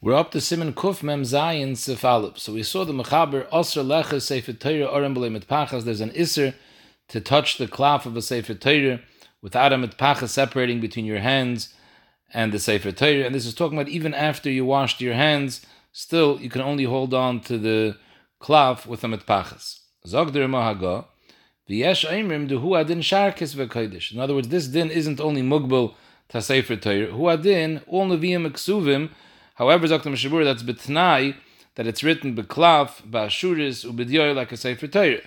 We're up to Siman Kuf Mem Zayin Sefalib. So we saw the Mechaber Osir Lecha Sefer Torah Orem B'lei Mitpachas. There's an Isser to touch the cloth of a Sefer Torah without a Mitpachas separating between your hands and the Sefer Torah. And this is talking about even after you washed your hands, still you can only hold on to the cloth with a Mitpachas. Zogder Mahaga. V'yesh Eimrim Duhu Adin Sharkis V'Kodesh. In other words, this din isn't only Mugbal to Sefer Torah. Hu Adin, all Nevi'im Eksuvim, However, Dr. Mishabur, that's betnai that it's written beklav, ba'ashuris, ubidyoy, like a sefer Torah.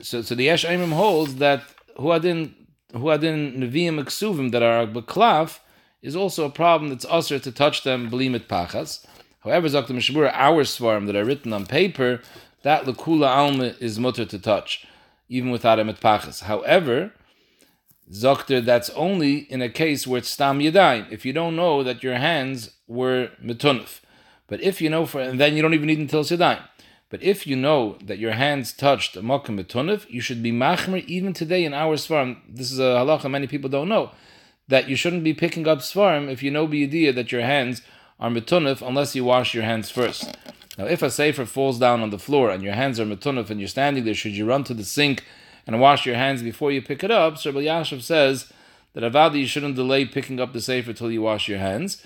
So, so the Yesh Aimim holds that huadin huadin neviim eksuvim that are beklav is also a problem that's usher to touch them blimit pachas. However, Dr. Mishabur, our svarim that are written on paper, that lekula alma is mutter to touch, even without a mitpachas. However, Zokter, that's only in a case where it's stam yadayim. If you don't know that your hands were metunif. But if you know for, and then you don't even need until yadayim. But if you know that your hands touched a mokum metunif, you should be machmer even today in our svarim. This is a halacha many people don't know that you shouldn't be picking up svarim if you know biyadiyah that your hands are metunif unless you wash your hands first. Now, if a sefer falls down on the floor and your hands are metunif and you're standing there, should you run to the sink? And wash your hands before you pick it up, Sir Yashiv says that avadi you shouldn't delay picking up the sefer till you wash your hands.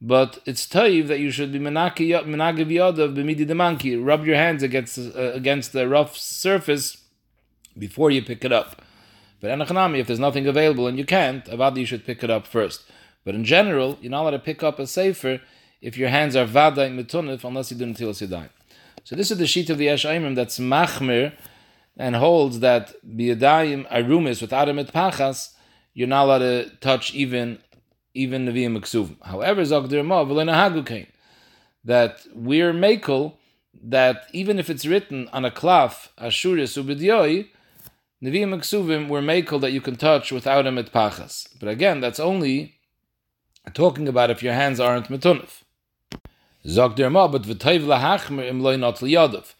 But it's taiv that you should be menagiv yadav b'midi demanki. Rub your hands against uh, against the rough surface before you pick it up. But anachanami, if there's nothing available and you can't, avadi you should pick it up first. But in general, you're not allowed to pick up a sefer if your hands are vada metunif unless you do until sidai. So this is the sheet of the Esh that's machmir and holds that biyadayim arumis without a mitpachas, you're not allowed to touch even even neviim ksuvim. However, zogdir ma that we're makel that even if it's written on a cloth ashuris ubidyoi, neviim ksuvim we're makel that you can touch without a mitpachas. But again, that's only talking about if your hands aren't metunif. Zogdir ma, but v'tayv lahachmer im loy not liyadav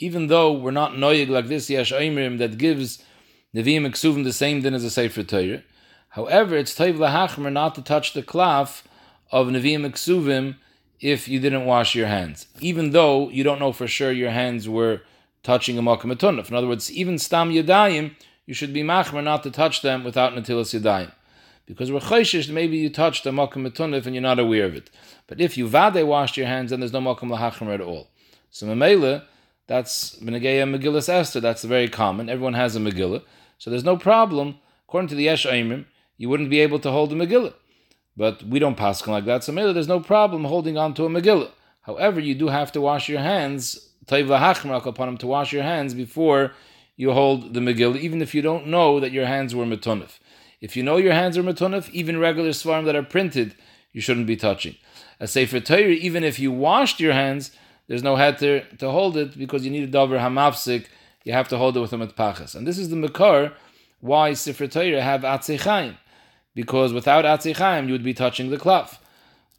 even though we're not noyig like this Yesh Oimrim that gives Nevi'im Ksuvim the same din as a Sefer Torah. However, it's Taiv Lahachmer not to touch the cloth of Nevi'im Ksuvim if you didn't wash your hands, even though you don't know for sure your hands were touching a Makam In other words, even Stam Yadayim, you should be Machmer not to touch them without Natilas Yadayim. Because we're chayshish, maybe you touched a Makam and you're not aware of it. But if you vade washed your hands, then there's no Makam Lahachmer at all. So Mamela, that's Benegeya Megillus Esther. That's very common. Everyone has a Megillah. So there's no problem. According to the Yesh Aimim, you wouldn't be able to hold a Megillah. But we don't pass like that. So maybe there's no problem holding on to a Megillah. However, you do have to wash your hands, upon him to wash your hands before you hold the Megillah, even if you don't know that your hands were metunif. If you know your hands are metunif, even regular svarim that are printed, you shouldn't be touching. A Sefer Torah, even if you washed your hands, there's no heter to hold it because you need a dover hamafsik. You have to hold it with a mitpachas. And this is the makar why Sifra Torah have atzechaim. Because without atzechaim, you would be touching the cloth.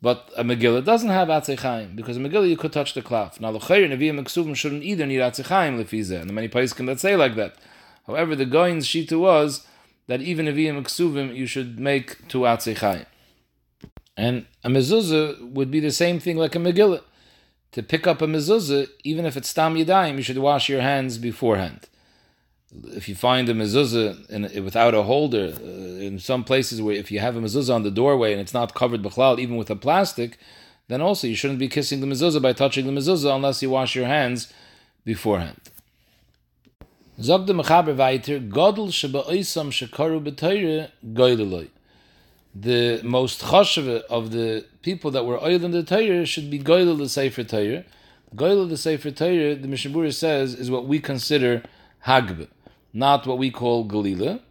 But a Megillah doesn't have atzechaim because a Megillah you could touch the cloth. Now, l'chayr nevi'im ksuvim shouldn't either need atzechaim lefizeh. And the many places can that say like that. However, the Goin's shita was that even nevi'im ksuvim you should make to atzechaim. And a mezuzah would be the same thing like a Megillah to pick up a mezuzah, even if it's stam yadayim, you should wash your hands beforehand. If you find a mezuzah in, without a holder, uh, in some places where if you have a mezuzah on the doorway and it's not covered b'chlal, even with a plastic, then also you shouldn't be kissing the mezuzah by touching the mezuzah unless you wash your hands beforehand. Godel sheba oisam shekaru the most chashav of the people that were oil in the Torah should be goyle the Sefer Torah. Goyle the Sefer Torah, the Mishabura says, is what we consider hagbe, not what we call galila.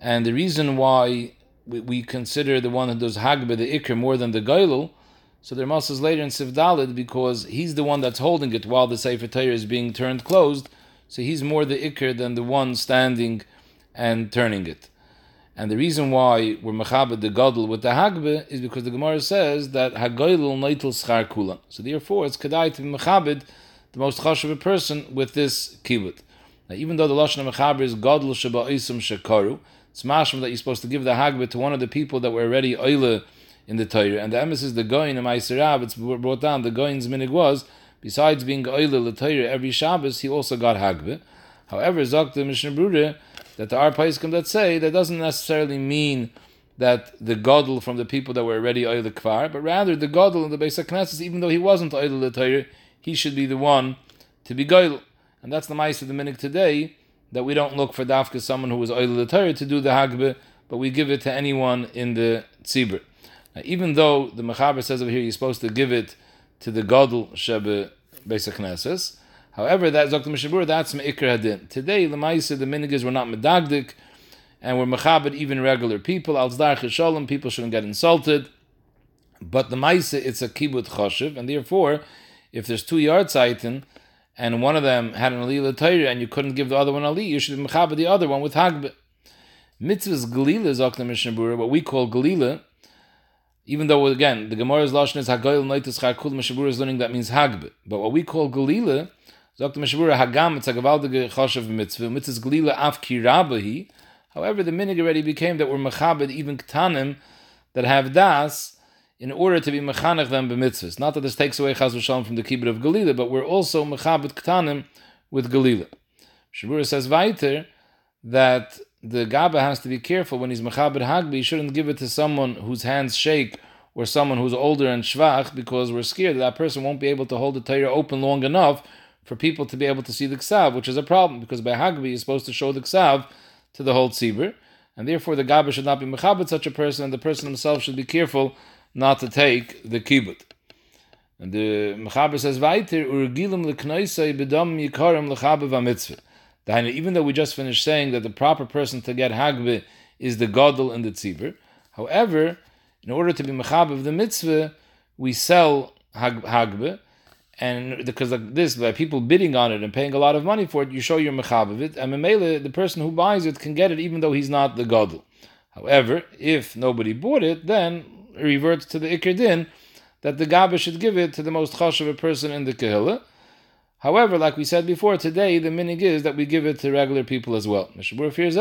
And the reason why we, consider the one who does hagbe, the ikr, more than the goyle, so there must later in Sivdalid because he's the one that's holding it while the Sefer Torah is being turned closed. So he's more the ikr than the one standing and turning it. And the reason why we're mechabed the gadol with the hagbe is because the Gemara says that hagoylul noitel schar kulam. So therefore, it's kedai to be mechabed the most chashuv a person with this kibbut. Now, even though the lashon of mechaber is gadol sheba isum shekaru, it's mashma that you're supposed to give the hagbe to one of the people that were already oile in the Torah. And the emes is the goin of Ma'aseh It's brought down. The goin's minig was besides being oile the Torah every Shabbos, he also got hagbe. However, Zok the Mishnah Brura that there are Paiskim that say that doesn't necessarily mean that the Godel from the people that were already oil kvar, but rather the Godel in the Beis Knesset, even though he wasn't oil the Torah, he should be the one to be goil. And that's the mice of the minig today, that we don't look for dafka someone who was oil the Torah to do the hagbe, but we give it to anyone in the tzibur. Now, even though the Mechaber says over here you're supposed to give it to the Godel Shebe Beis Knesset, However, that Zok Mishabur, that's Me'ikr Hadin. Today, the Maisa, the Minigas were not Medagdik, and were Mechabed even regular people. Al Zdar people shouldn't get insulted. But the Maisa, it's a Kibbut Choshev, and therefore, if there's two yard Zaitin, and one of them had an Ali Torah, and you couldn't give the other one Ali, you should Mechabed the other one with Hagbe. Mitzvah's Galila, Zok Mishabur, what we call Galila, even though again the Gemara's lashon is Hagoyel Noitis Charkul Mishabur is learning that means Hagbe, but what we call Galila Sagt Meshvura Hagam, it's a gewaltige choshev mitzvah. Mitzvah's af kirabahi. However, the minig already became that we're mechabed even ktanim that have das in order to be mechanech them b'mitzvahs. Not that this takes away chaz v'shalom from the kibbut of Galila, but we're also mechabed ktanim with Galila. Shabura says weiter that the Gaba has to be careful when he's mechabed hagbi. He shouldn't give it to someone whose hands shake or someone who's older and shvach because we're scared that that person won't be able to hold the Torah open long enough for people to be able to see the ksav, which is a problem because by Hagbi you're supposed to show the ksav to the whole tzibur, and therefore the Gabba should not be mechabit such a person, and the person himself should be careful not to take the kibbut. And the Mechaber says, "Weiter urgilim bedam yikarim lechabe v'mitzvah." Even though we just finished saying that the proper person to get hagbe is the gadol and the tzibur, however, in order to be mechabe the mitzvah, we sell hagbe, and because like this, by people bidding on it and paying a lot of money for it, you show your mechav of it, and memele, the person who buys it can get it even though he's not the gadol. However, if nobody bought it, then it reverts to the ikr din that the gabba should give it to the most chashav person in the kehillah. However, like we said before, today the minig is that we give it to regular people as well. Mishabur fears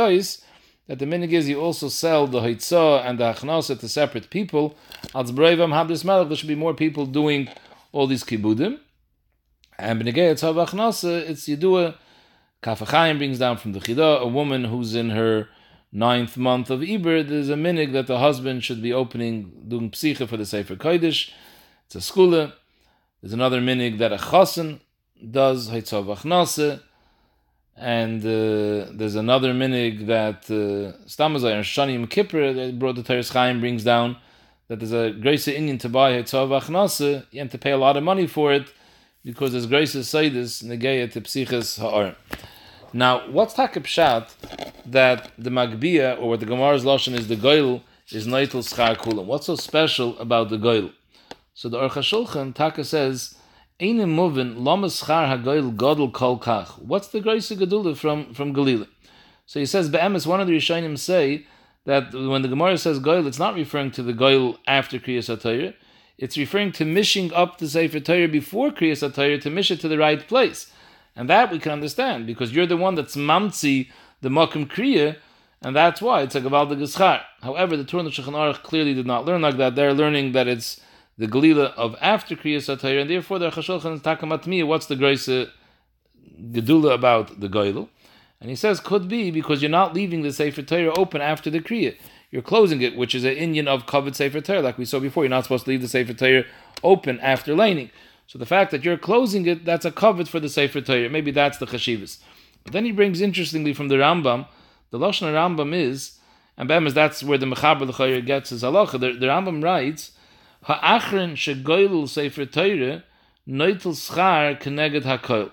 that the minig is you also sell the haitzah and the achnasa to separate people. There should be more people doing all these kibudim. And b'negei tzav achnasa, it's yidua. Kaf HaChaim brings down from the Chida, a woman who's in her ninth month of Iber, there's a minig that the husband should be opening, doing psicha for the Sefer Kodesh. It's a skula. There's another minig that a chasen does, Haitzav Achnase. And uh, there's another minig that uh, Stamazai and Shanim Kippur, that brought the Teres Chaim brings down, that there's a grace Indian to buy Haitzav Achnase, you have to pay a lot of money for it, because there's grace Saidis Negeya to Psichas Ha'ar. Now, what's Takib that the Magbia, or what the Gemara's Lashon is the Goil, is Neitel Schar Kulam? What's so special about the Goil? So the Aruch HaShulchan, Taka says, Eine Movin, Lama Schar HaGoil Godel Kol Kach. What's the grace of Gedula from, from Galila? So he says, Be'emes, one of the Rishonim say that when the Gemara says Goil, it's not referring to the Goil after Kriyas HaTorah, it's referring to mishing up the Sefer Torah before Kriyas HaTorah to mish it to the right place. And that we can understand, because you're the one that's mamtzi the Makim Kriya, and that's why it's a Gavalda Gischar. However, the Torah Shulchan Aruch clearly did not learn like that. They're learning that it's the Galila of after Kriyas HaTorah, and therefore the Chashulchan is Takamatmiya, what's the grace Gedula about the Goylel? And he says, could be because you're not leaving the Sefer Torah open after the Kriya you're closing it, which is an Indian of covered Sefer Torah, like we saw before. You're not supposed to leave the Sefer Torah open after laning. So the fact that you're closing it, that's a covered for the Sefer Torah. Maybe that's the Chashivas. But then he brings, interestingly, from the Rambam, the Lashon Rambam is, and Bemis, that's where the Mechaber L'chayr gets his halacha. The, the Rambam writes, Ha'achrin shegoylul Sefer Torah, noitel schar keneged hakoil.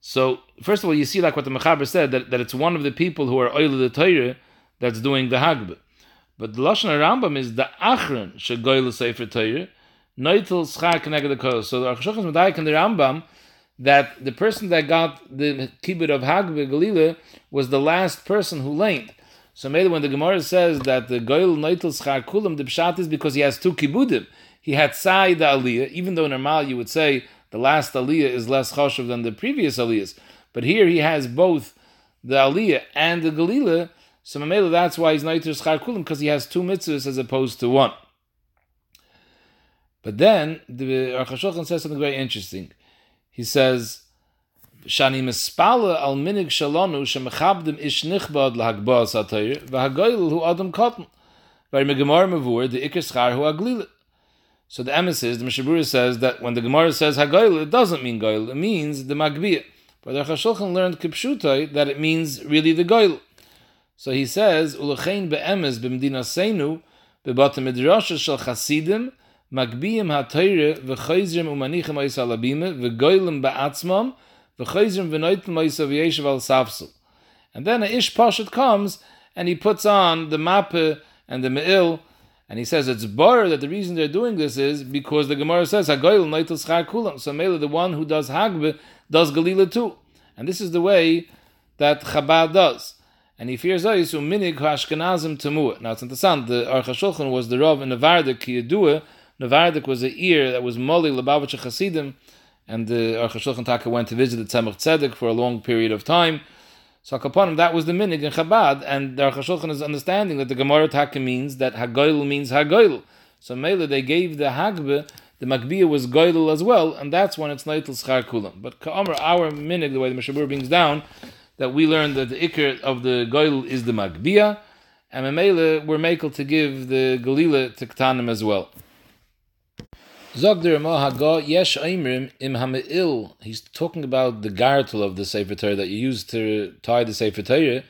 So, first of all, you see like what the Mechaber said, that, that it's one of the people who are oil the Torah, that's doing the Hagbe. But the Lashon Rambam is the Achron Shegoyle Sefer Torah, Noitel Schar Keneged the. So the Arshochas Medayik in the Rambam, that the person that got the kibbut of Hagbe Galila was the last person who lamed. So maybe when the Gemara says that the Goyel Noitel Schar Kulam, the Pshat is because he has two kibbudim. He had Sai the Aliyah, even though normal you would say the last Aliyah is less choshev than the previous Aliyahs. But here he has both the Aliyah and the Galila, So Mamela, that's why he's Naitir Schar Kulim, because he has two mitzvahs as opposed to one. But then the Aruch HaShulchan says something very interesting. He says, "Shani mispala al minig shalonu shemechabdim ish nichbad lahagba satayr v'hagoyl hu adam cotton very megemar mavur the ikar schar hu aglila." So the emes the Mishabura says that when the Gemara says hagoyl, it doesn't mean goyl; it means the magbiyah. But the Chashulchan learned kipshutai that it means really the goyl. So he says ulachein beemes b'mdina seinu bebatim midrasha shel chasidim magbiyim ha-teire v'chayzrim umanichem ois alabime v'goylim ba'atzmam v'chayzrim v'noitim ois av'yeshev al safsel. And then a ish pashat comes and he puts on the mappe and the me'il and he says it's bar that the reason they're doing this is because the Gemara says hagoyl schar kulam. So mele the one who does hagbe does galila too, and this is the way that Chabad does. And he fears oh, ois uminig hashkenazim temua. Now it's interesting. The Aruch HaShulchan was the Rav in the Vardik Kiyadua Navardik was an ear that was Moli Lubavitch Chasidim, and the Aruch HaShulchan Taka went to visit the Tzemach Tzedek for a long period of time. So Akaponim, that was the minig in Chabad, and the Aruch HaShulchan is understanding that the Gemara Taka means that Hagoil means Hagoil. So Mele, they gave the Hagbe, the Magbiya was Goilul as well, and that's when it's Naitel Schar Kulam. But Ka'amr, our minig, the way the Mishabur brings down, that we learned that the Iker of the Goilul is the Magbiya, and Mele, we're makel to give the Galila to Ktanim as well. He's talking about the gartel of the Sefer Torah that you use to tie the Sefer Torah.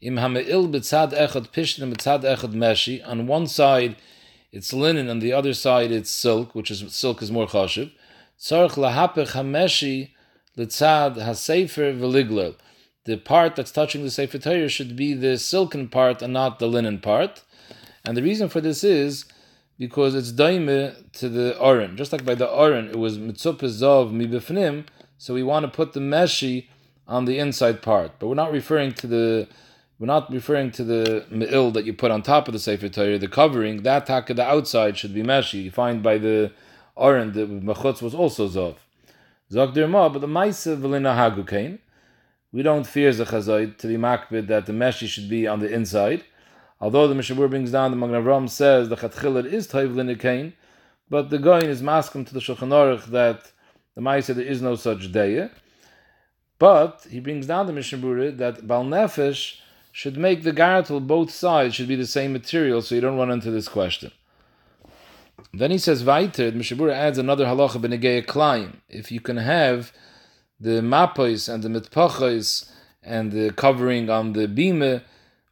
Im Hameil betzad echad pishtim betzad echad meshi. On one side it's linen, on the other side it's silk, which is silk is more chashiv. Tzarch lahapech hameshi letzad hasefer v'liglel. The part that's touching the Sefer Torah should be the silken part and not the linen part. And the reason for this is because it's daime to the oren. Just like by the oren, it was mitzupah zov mibifnim, so we want to put the meshi on the inside part. But we're not referring to the we're not referring to the me'il that you put on top of the Sefer Torah, the covering, that taka, the outside should be meshi. You find by the oren, the machutz was also zov. Zog ma, but the maisa v'lina hagukain. We don't fear the to be makbid that the meshi should be on the inside. Although the Mishabur brings down the Magen says the Chatchilah is Toiv Linikain, but the Goin is masking to the Shulchan Aruch that the Maisa there is no such day. But he brings down the Mishabur that Bal Nefesh should make the gartel both sides should be the same material, so you don't run into this question. Then he says weiter, the Mishabura adds another halacha b'negei klaim. If you can have the mapos and the mitpachos and the covering on the bime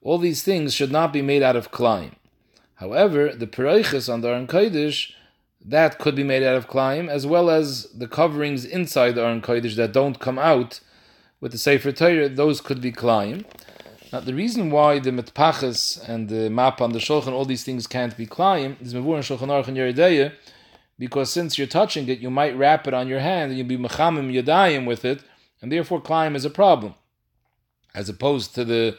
all these things should not be made out of klein. However, the pereiches on the Aron Kodesh, that could be made out of klein, as well as the coverings inside the Aron Kodesh that don't come out with the Sefer Torah, those could be klein. Now, the reason why the mitpaches and the map on the shulchan, all these things can't be klein, is mevur and shulchan aruch and because since you're touching it, you might wrap it on your hand and you'll be mechamim yadayim with it, and therefore klein is a problem, as opposed to the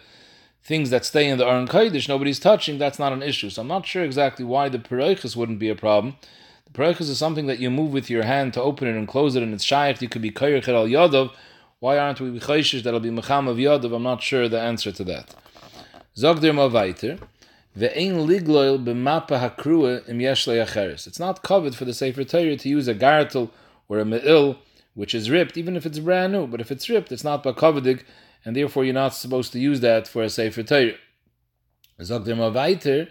things that stay in the Aron Kodesh, nobody's touching, that's not an issue. So I'm not sure exactly why the Pereichas wouldn't be a problem. The Pereichas is something that you move with your hand to open it and close it, and it's shaykh, you could be Kayrich al Yadov. Why aren't we Chayshish that'll be Mecham of Yadov? I'm not sure the answer to that. Zogdir ma weiter. Ve'ein ligloil b'mapa hakrua im yeshle acheres. It's not covered for the Sefer Torah to use a gartel or a me'il, which is ripped, even if it's brand new. But if it's ripped, it's not ba'kovedig, and therefore you're not supposed to use that for a Sefer Torah. Sagt der mal weiter,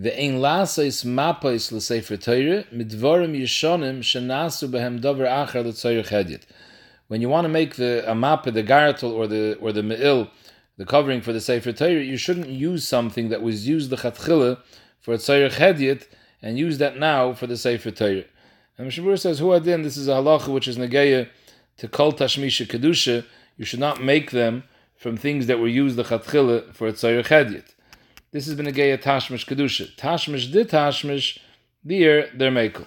ve'ein lasais mapais l'Sefer Torah, midvorim yishonim shenasu behem dover acher l'tzoyer chedyet. When you want to make the a map, the gartel or the or the me'il, the covering for the Sefer Torah, you shouldn't use something that was used the chatchila for a tzoyer chedyet and use that now for the Sefer Torah. And Mishabur says, Hu adin, this is a halacha which is negeya to kol tashmisha kedusha, you should not make them from things that were used the chatchila for a chedyet. This has been a geya tashmish kedusha. Tashmish did tashmish, there they're makel.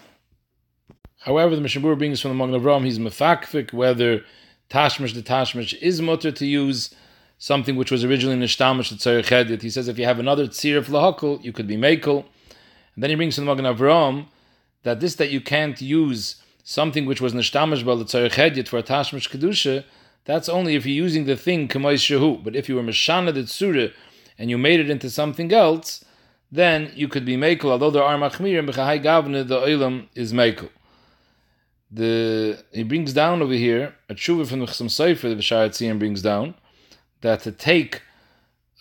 However, the Mishabur brings from the Magen Avram, he's mefakfik whether tashmish the tashmish is mutter to use something which was originally nishtamish the tzayir chedyet. He says if you have another tzir of lahakol, you could be makel. And then he brings from the Magen Avram that this that you can't use something which was nishtamish by the tzayir chedyet for a tashmish kedusha that's only if you're using the thing k'mois shehu. But if you were mashana the tzura and you made it into something else, then you could be mekel. Although there are machmirim, b'chahai gavne the oilam is mekel. The he brings down over here a tshuva from the Chassam Sofer, the Tziyim brings down that to take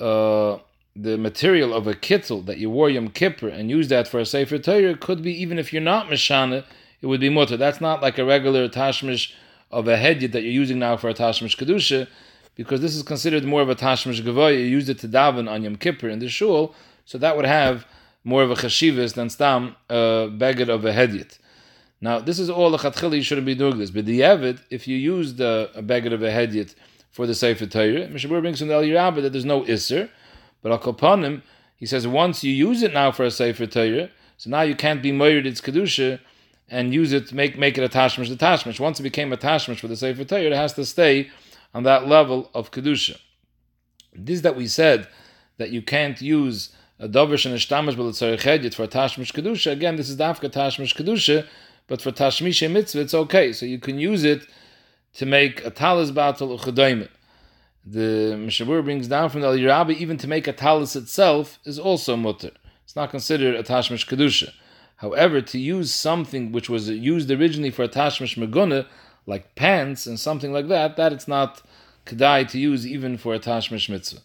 uh, the material of a kittel that you wore Yom Kippur and use that for a Sefer Torah could be even if you're not Mishana, it would be mutter. That's not like a regular tashmish of a hedyet that you're using now for a tashmish kedusha, because this is considered more of a tashmish gavoy. You used it to daven on Yom Kippur in the shul, so that would have more of a chashivas than stam uh, a beggar of a hedyet. Now, this is all a chatchili, you shouldn't be doing this. But the Evid, if you use the a beggar of a hedyet for the Sefer Torah, Mishabur brings from the El Yerabah that there's no Isser, but Al Kopanim, he says once you use it now for a Sefer Torah, so now you can't be murdered its Kedusha and use it to make, make it a Tashmish the Tashmish. Once it became a Tashmish for the Sefer Torah, it has to stay on that level of Kedusha. This that we said that you can't use a Dovish and a Shtamish it's for a Tashmish Kedusha. Again, this is Dafka Tashmish Kedusha, but for Tashmish Mitzvah, it's okay. So you can use it to make a talis battle or chedayim. The Mishabur brings down from the Al even to make a talis itself is also mutter. It's not considered a tashmish kedusha. However, to use something which was used originally for a tashmish meguna, like pants and something like that, that it's not kedai to use even for a tashmish mitzvah.